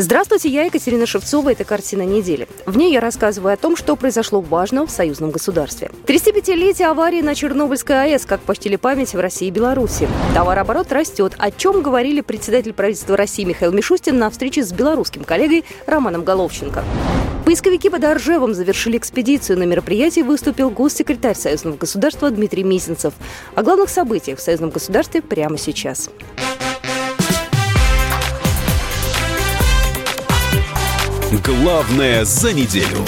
Здравствуйте, я Екатерина Шевцова. Это «Картина недели». В ней я рассказываю о том, что произошло важного в союзном государстве. 35-летие аварии на Чернобыльской АЭС, как почтили память в России и Беларуси. Товарооборот растет. О чем говорили председатель правительства России Михаил Мишустин на встрече с белорусским коллегой Романом Головченко. Поисковики под Оржевом завершили экспедицию. На мероприятии выступил госсекретарь Союзного государства Дмитрий Мизинцев. О главных событиях в Союзном государстве прямо сейчас. Главное за неделю.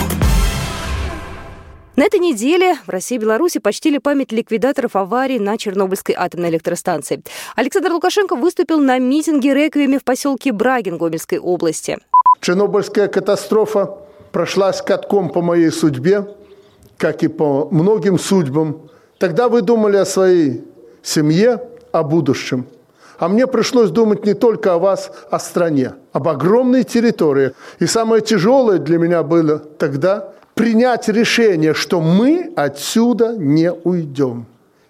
На этой неделе в России и Беларуси почтили память ликвидаторов аварии на Чернобыльской атомной электростанции. Александр Лукашенко выступил на митинге реквиеме в поселке Брагин Гомельской области. Чернобыльская катастрофа прошлась катком по моей судьбе, как и по многим судьбам. Тогда вы думали о своей семье, о будущем. А мне пришлось думать не только о вас, о стране, об огромной территории. И самое тяжелое для меня было тогда принять решение, что мы отсюда не уйдем.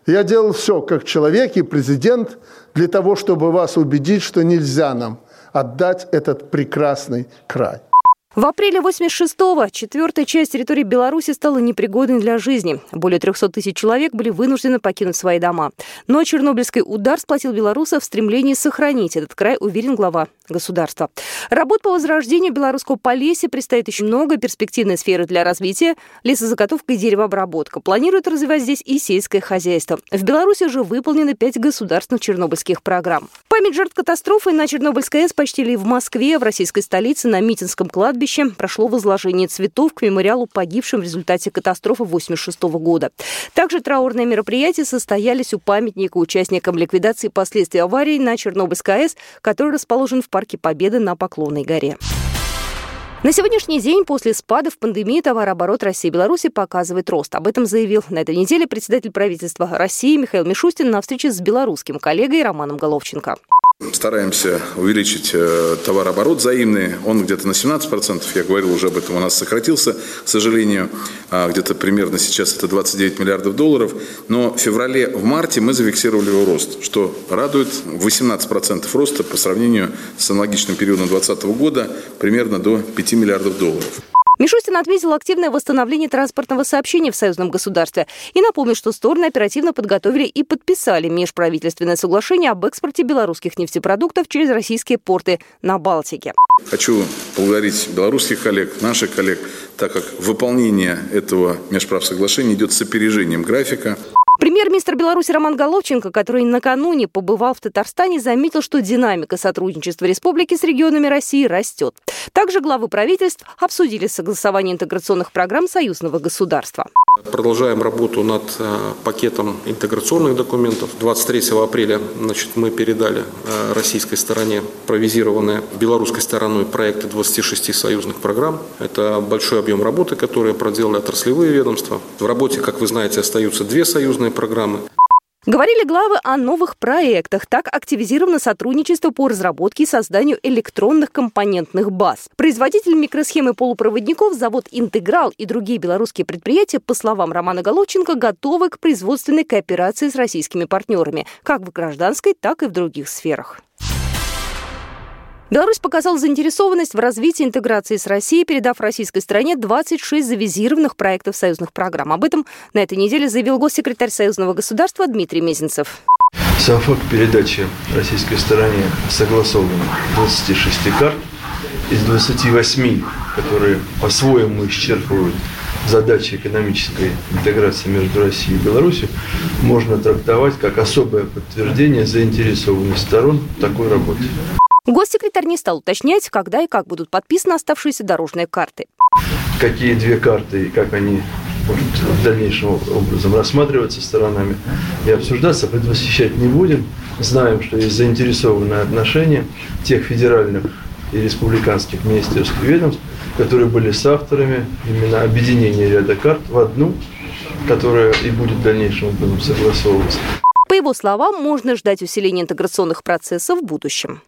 Я делал все как человек и президент для того, чтобы вас убедить, что нельзя нам отдать этот прекрасный край. В апреле 86-го четвертая часть территории Беларуси стала непригодной для жизни. Более 300 тысяч человек были вынуждены покинуть свои дома. Но чернобыльский удар сплотил белорусов в стремлении сохранить этот край, уверен глава государства. Работ по возрождению белорусского Полесья предстоит еще много перспективной сферы для развития. Лесозаготовка и деревообработка. Планируют развивать здесь и сельское хозяйство. В Беларуси уже выполнены пять государственных чернобыльских программ. Память жертв катастрофы на Чернобыльской АЭС почтили в Москве, в российской столице, на Митинском кладбище прошло возложение цветов к мемориалу погибшим в результате катастрофы 1986 года. Также траурные мероприятия состоялись у памятника участникам ликвидации последствий аварии на Чернобыльской АЭС, который расположен в Парке Победы на Поклонной горе. На сегодняшний день после спада в пандемии товарооборот России и Беларуси показывает рост. Об этом заявил на этой неделе председатель правительства России Михаил Мишустин на встрече с белорусским коллегой Романом Головченко. Стараемся увеличить э, товарооборот взаимный. Он где-то на 17%, я говорил уже об этом, у нас сократился, к сожалению. А где-то примерно сейчас это 29 миллиардов долларов. Но в феврале, в марте мы зафиксировали его рост, что радует 18% роста по сравнению с аналогичным периодом 2020 года, примерно до 5 миллиардов долларов. Мишустин отметил активное восстановление транспортного сообщения в союзном государстве и напомнил, что стороны оперативно подготовили и подписали межправительственное соглашение об экспорте белорусских нефтепродуктов через российские порты на Балтике. Хочу поблагодарить белорусских коллег, наших коллег, так как выполнение этого межправсоглашения идет с опережением графика. Премьер-министр Беларуси Роман Головченко, который накануне побывал в Татарстане, заметил, что динамика сотрудничества республики с регионами России растет. Также главы правительств обсудили согласование интеграционных программ союзного государства. Продолжаем работу над э, пакетом интеграционных документов. 23 апреля значит, мы передали э, российской стороне провизированные белорусской стороной проекты 26 союзных программ. Это большой объем работы, который проделали отраслевые ведомства. В работе, как вы знаете, остаются две союзные программы. Говорили главы о новых проектах. Так активизировано сотрудничество по разработке и созданию электронных компонентных баз. Производитель микросхемы полупроводников, завод «Интеграл» и другие белорусские предприятия, по словам Романа Головченко, готовы к производственной кооперации с российскими партнерами, как в гражданской, так и в других сферах. Беларусь показала заинтересованность в развитии интеграции с Россией, передав российской стране 26 завизированных проектов союзных программ. Об этом на этой неделе заявил госсекретарь союзного государства Дмитрий Мезенцев. Сам факт передачи российской стороне согласованных 26 карт из 28, которые по-своему исчерпывают задачи экономической интеграции между Россией и Беларусью, можно трактовать как особое подтверждение заинтересованности сторон в такой работе. Госсекретарь не стал уточнять, когда и как будут подписаны оставшиеся дорожные карты. Какие две карты и как они будут в дальнейшем образом рассматриваться сторонами и обсуждаться, предвосхищать не будем. Знаем, что есть заинтересованное отношение тех федеральных и республиканских министерств и ведомств, которые были с авторами именно объединения ряда карт в одну, которая и будет в дальнейшем образом согласовываться. По его словам, можно ждать усиления интеграционных процессов в будущем.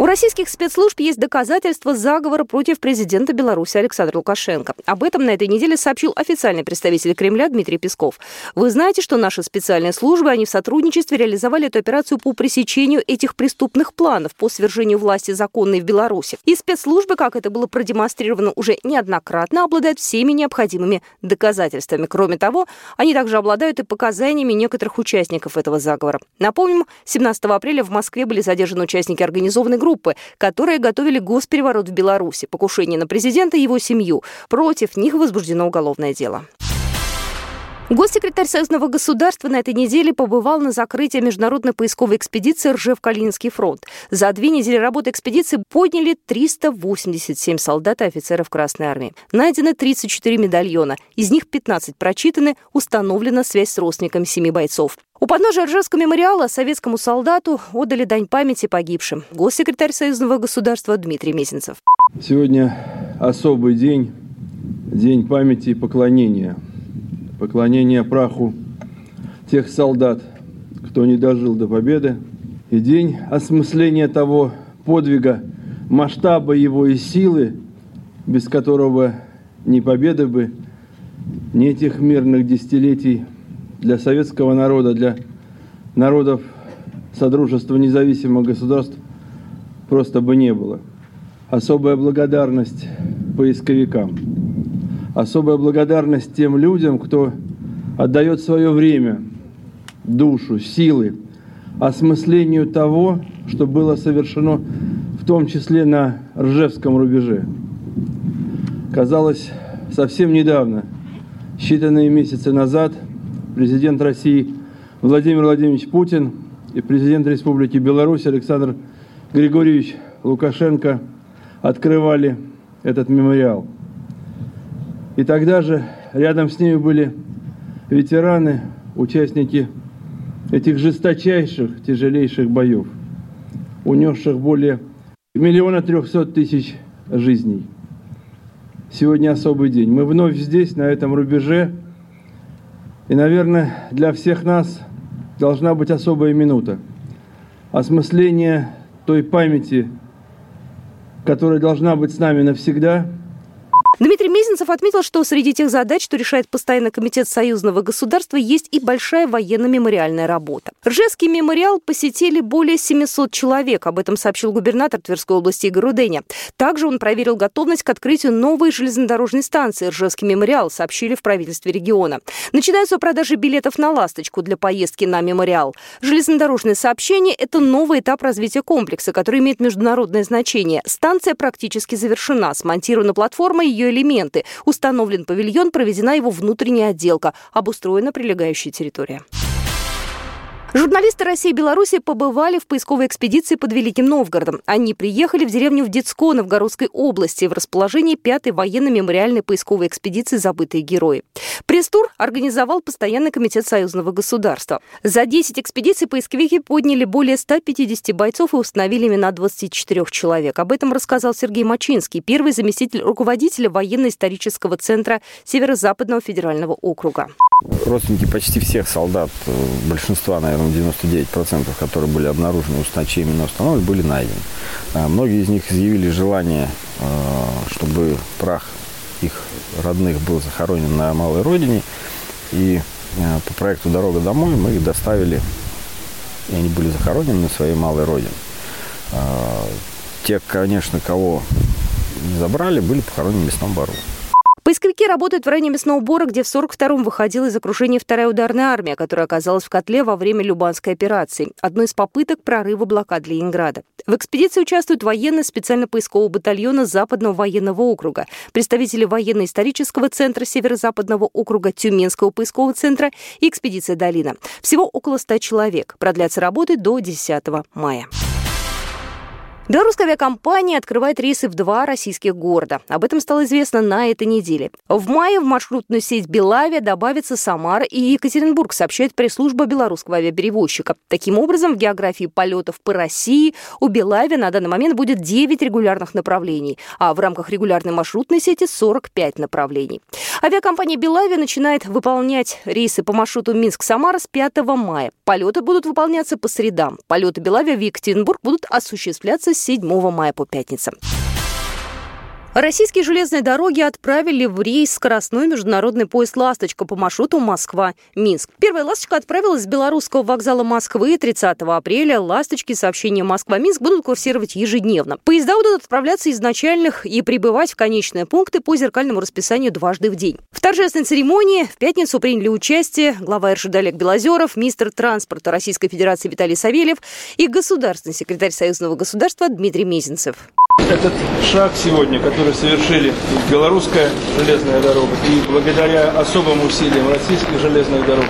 У российских спецслужб есть доказательства заговора против президента Беларуси Александра Лукашенко. Об этом на этой неделе сообщил официальный представитель Кремля Дмитрий Песков. Вы знаете, что наши специальные службы, они в сотрудничестве реализовали эту операцию по пресечению этих преступных планов по свержению власти законной в Беларуси. И спецслужбы, как это было продемонстрировано уже неоднократно, обладают всеми необходимыми доказательствами. Кроме того, они также обладают и показаниями некоторых участников этого заговора. Напомним, 17 апреля в Москве были задержаны участники организованной группы группы, которые готовили госпереворот в Беларуси, покушение на президента и его семью. Против них возбуждено уголовное дело. Госсекретарь Союзного государства на этой неделе побывал на закрытии международной поисковой экспедиции Ржев-Калининский фронт. За две недели работы экспедиции подняли 387 солдат и офицеров Красной Армии. Найдены 34 медальона. Из них 15 прочитаны, установлена связь с родственниками семи бойцов. У подножия Ржевского мемориала советскому солдату отдали дань памяти погибшим. Госсекретарь Союзного государства Дмитрий Мезенцев. Сегодня особый день, день памяти и поклонения. Поклонения праху тех солдат, кто не дожил до победы. И день осмысления того подвига, масштаба его и силы, без которого ни победы бы, ни этих мирных десятилетий – для советского народа, для народов Содружества независимых государств просто бы не было. Особая благодарность поисковикам. Особая благодарность тем людям, кто отдает свое время, душу, силы осмыслению того, что было совершено в том числе на Ржевском рубеже. Казалось, совсем недавно, считанные месяцы назад – президент России Владимир Владимирович Путин и президент Республики Беларусь Александр Григорьевич Лукашенко открывали этот мемориал. И тогда же рядом с ними были ветераны, участники этих жесточайших, тяжелейших боев, унесших более миллиона трехсот тысяч жизней. Сегодня особый день. Мы вновь здесь, на этом рубеже, и, наверное, для всех нас должна быть особая минута. Осмысление той памяти, которая должна быть с нами навсегда – Мезенцев отметил, что среди тех задач, что решает постоянный комитет союзного государства, есть и большая военно-мемориальная работа. Ржевский мемориал посетили более 700 человек, об этом сообщил губернатор Тверской области Игорь Руденя. Также он проверил готовность к открытию новой железнодорожной станции Ржевский мемориал, сообщили в правительстве региона. Начинаются продажи билетов на «Ласточку» для поездки на мемориал. Железнодорожное сообщение – это новый этап развития комплекса, который имеет международное значение. Станция практически завершена, смонтирована платформа, ее элементы. Установлен павильон, проведена его внутренняя отделка, обустроена прилегающая территория. Журналисты России и Беларуси побывали в поисковой экспедиции под Великим Новгородом. Они приехали в деревню в Дедско Новгородской области в расположении пятой военно-мемориальной поисковой экспедиции «Забытые герои». Пресс-тур организовал Постоянный комитет союзного государства. За 10 экспедиций поисковики подняли более 150 бойцов и установили имена 24 человек. Об этом рассказал Сергей Мачинский, первый заместитель руководителя военно-исторического центра Северо-Западного федерального округа. Родственники почти всех солдат, э, большинства, наверное, наверное, 99%, которые были обнаружены, чьи именно установлены, были найдены. А, многие из них изъявили желание, а, чтобы прах их родных был захоронен на малой родине. И а, по проекту «Дорога домой» мы их доставили, и они были захоронены на своей малой родине. Те, конечно, кого не забрали, были похоронены в лесном бару. Поисковики работают в районе мясного бора, где в 42-м выходила из окружения вторая ударная армия, которая оказалась в котле во время Любанской операции, одной из попыток прорыва блокады Ленинграда. В экспедиции участвуют военные специально-поискового батальона Западного военного округа, представители военно-исторического центра Северо-Западного округа Тюменского поискового центра и экспедиция «Долина». Всего около 100 человек. Продлятся работы до 10 мая. Белорусская авиакомпания открывает рейсы в два российских города. Об этом стало известно на этой неделе. В мае в маршрутную сеть Белавия добавится Самара и Екатеринбург, сообщает пресс-служба белорусского авиаперевозчика. Таким образом, в географии полетов по России у Белавия на данный момент будет 9 регулярных направлений, а в рамках регулярной маршрутной сети 45 направлений. Авиакомпания Белавия начинает выполнять рейсы по маршруту Минск-Самара с 5 мая. Полеты будут выполняться по средам. Полеты Белавия в Екатеринбург будут осуществляться 7 мая по пятницам. Российские железные дороги отправили в рейс скоростной международный поезд «Ласточка» по маршруту Москва-Минск. Первая «Ласточка» отправилась с белорусского вокзала Москвы 30 апреля. «Ласточки» сообщения Москва-Минск будут курсировать ежедневно. Поезда будут отправляться из начальных и прибывать в конечные пункты по зеркальному расписанию дважды в день. В торжественной церемонии в пятницу приняли участие глава РЖД Олег Белозеров, министр транспорта Российской Федерации Виталий Савельев и государственный секретарь Союзного государства Дмитрий Мезенцев. Этот шаг сегодня, который совершили белорусская железная дорога и благодаря особым усилиям российских железных дорог,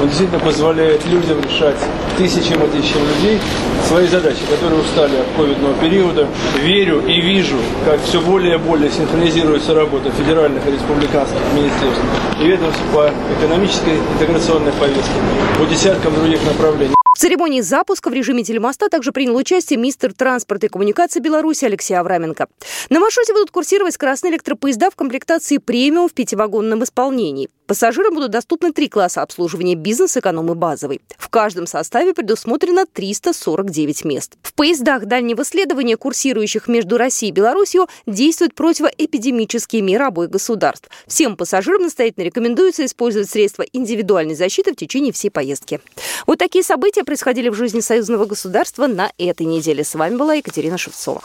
он действительно позволяет людям решать тысячам и тысячам людей свои задачи, которые устали от ковидного периода. Верю и вижу, как все более и более синхронизируется работа федеральных и республиканских министерств и ведомств по экономической интеграционной повестке, по десяткам других направлений. Церемонии запуска в режиме телемоста также принял участие министр транспорта и коммуникации Беларуси Алексей Авраменко. На маршруте будут курсировать скоростные электропоезда в комплектации премиум в пятивагонном исполнении. Пассажирам будут доступны три класса обслуживания – бизнес, эконом и базовый. В каждом составе предусмотрено 349 мест. В поездах дальнего следования, курсирующих между Россией и Беларусью, действуют противоэпидемические меры обоих государств. Всем пассажирам настоятельно рекомендуется использовать средства индивидуальной защиты в течение всей поездки. Вот такие события происходили в жизни союзного государства на этой неделе. С вами была Екатерина Шевцова.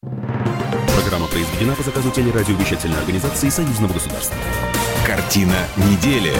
Программа произведена по заказу телерадиовещательной организации Союзного государства. Картина недели.